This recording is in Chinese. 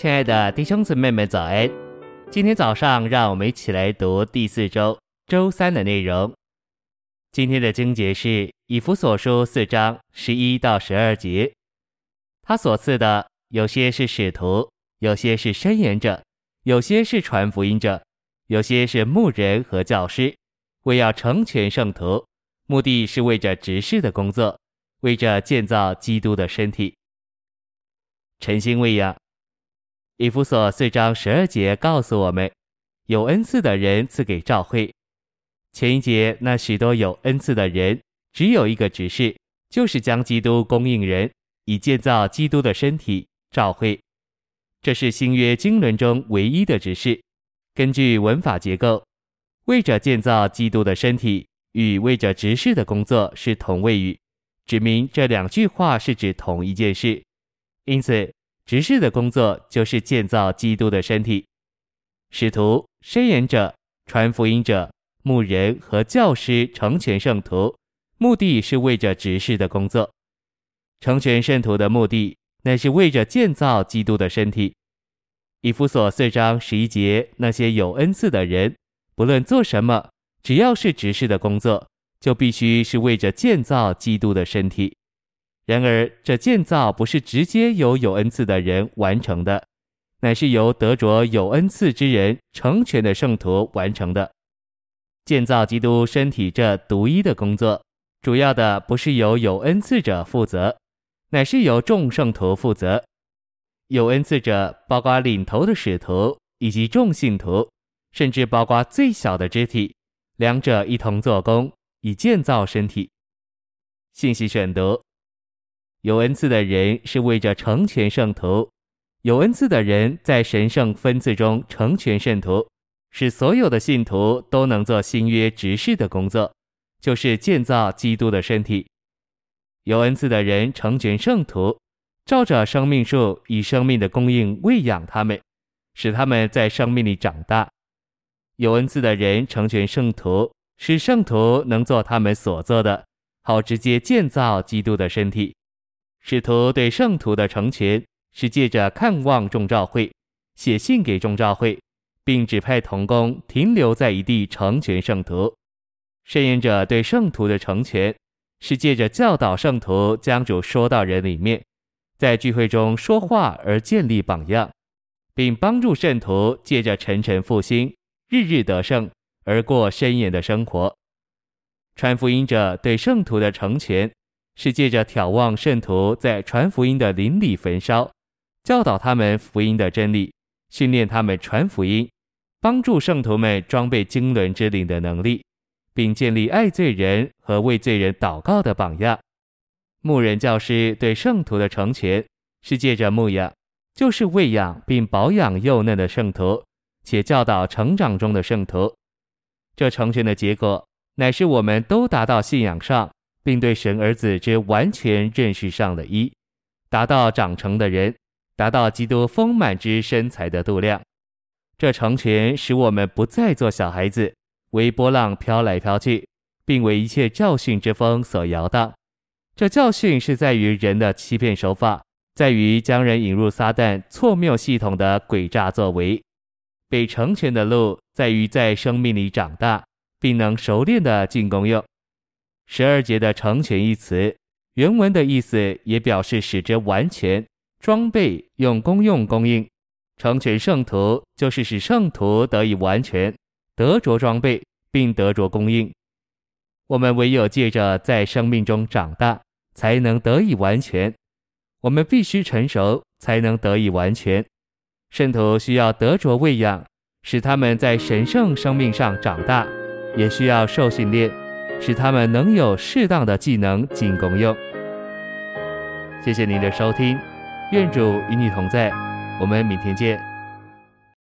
亲爱的弟兄姊妹们，早安！今天早上，让我们一起来读第四周周三的内容。今天的经节是以弗所书四章十一到十二节。他所赐的，有些是使徒，有些是申言者，有些是传福音者，有些是牧人和教师，为要成全圣徒，目的是为着执事的工作，为着建造基督的身体。晨星喂养。以弗所四章十二节告诉我们，有恩赐的人赐给教会。前一节那许多有恩赐的人，只有一个职事，就是将基督供应人，以建造基督的身体教会。这是新约经纶中唯一的职事。根据文法结构，为着建造基督的身体与为着执事的工作是同位语，指明这两句话是指同一件事。因此。执事的工作就是建造基督的身体，使徒、申言者、传福音者、牧人和教师成全圣徒，目的是为着执事的工作。成全圣徒的目的，乃是为着建造基督的身体。以弗所四章十一节，那些有恩赐的人，不论做什么，只要是执事的工作，就必须是为着建造基督的身体。然而，这建造不是直接由有恩赐的人完成的，乃是由得着有恩赐之人成全的圣徒完成的。建造基督身体这独一的工作，主要的不是由有恩赐者负责，乃是由众圣徒负责。有恩赐者包括领头的使徒以及众信徒，甚至包括最小的肢体，两者一同做工，以建造身体。信息选读。有恩赐的人是为着成全圣徒，有恩赐的人在神圣分赐中成全圣徒，使所有的信徒都能做新约执事的工作，就是建造基督的身体。有恩赐的人成全圣徒，照着生命树以生命的供应喂养他们，使他们在生命里长大。有恩赐的人成全圣徒，使圣徒能做他们所做的，好直接建造基督的身体。使徒对圣徒的成全，是借着看望众召会，写信给众召会，并指派同工停留在一地成全圣徒。圣言者对圣徒的成全，是借着教导圣徒将主说到人里面，在聚会中说话而建立榜样，并帮助圣徒借着晨晨复兴、日日得胜而过申言的生活。传福音者对圣徒的成全。是借着眺望圣徒在传福音的灵里焚烧，教导他们福音的真理，训练他们传福音，帮助圣徒们装备经纶之灵的能力，并建立爱罪人和为罪人祷告的榜样。牧人教师对圣徒的成全，是借着牧养，就是喂养并保养幼嫩的圣徒，且教导成长中的圣徒。这成全的结果，乃是我们都达到信仰上。并对神儿子之完全认识上的一，达到长成的人，达到基督丰满之身材的度量。这成全使我们不再做小孩子，为波浪飘来飘去，并为一切教训之风所摇荡。这教训是在于人的欺骗手法，在于将人引入撒旦错谬系统的诡诈作为。被成全的路，在于在生命里长大，并能熟练的进功用。十二节的“成全”一词，原文的意思也表示使之完全、装备、用公用、供应。成全圣徒，就是使圣徒得以完全，得着装备，并得着供应。我们唯有借着在生命中长大，才能得以完全。我们必须成熟，才能得以完全。圣徒需要得着喂养，使他们在神圣生命上长大，也需要受训练。使他们能有适当的技能进功用。谢谢您的收听，愿主与你同在，我们明天见。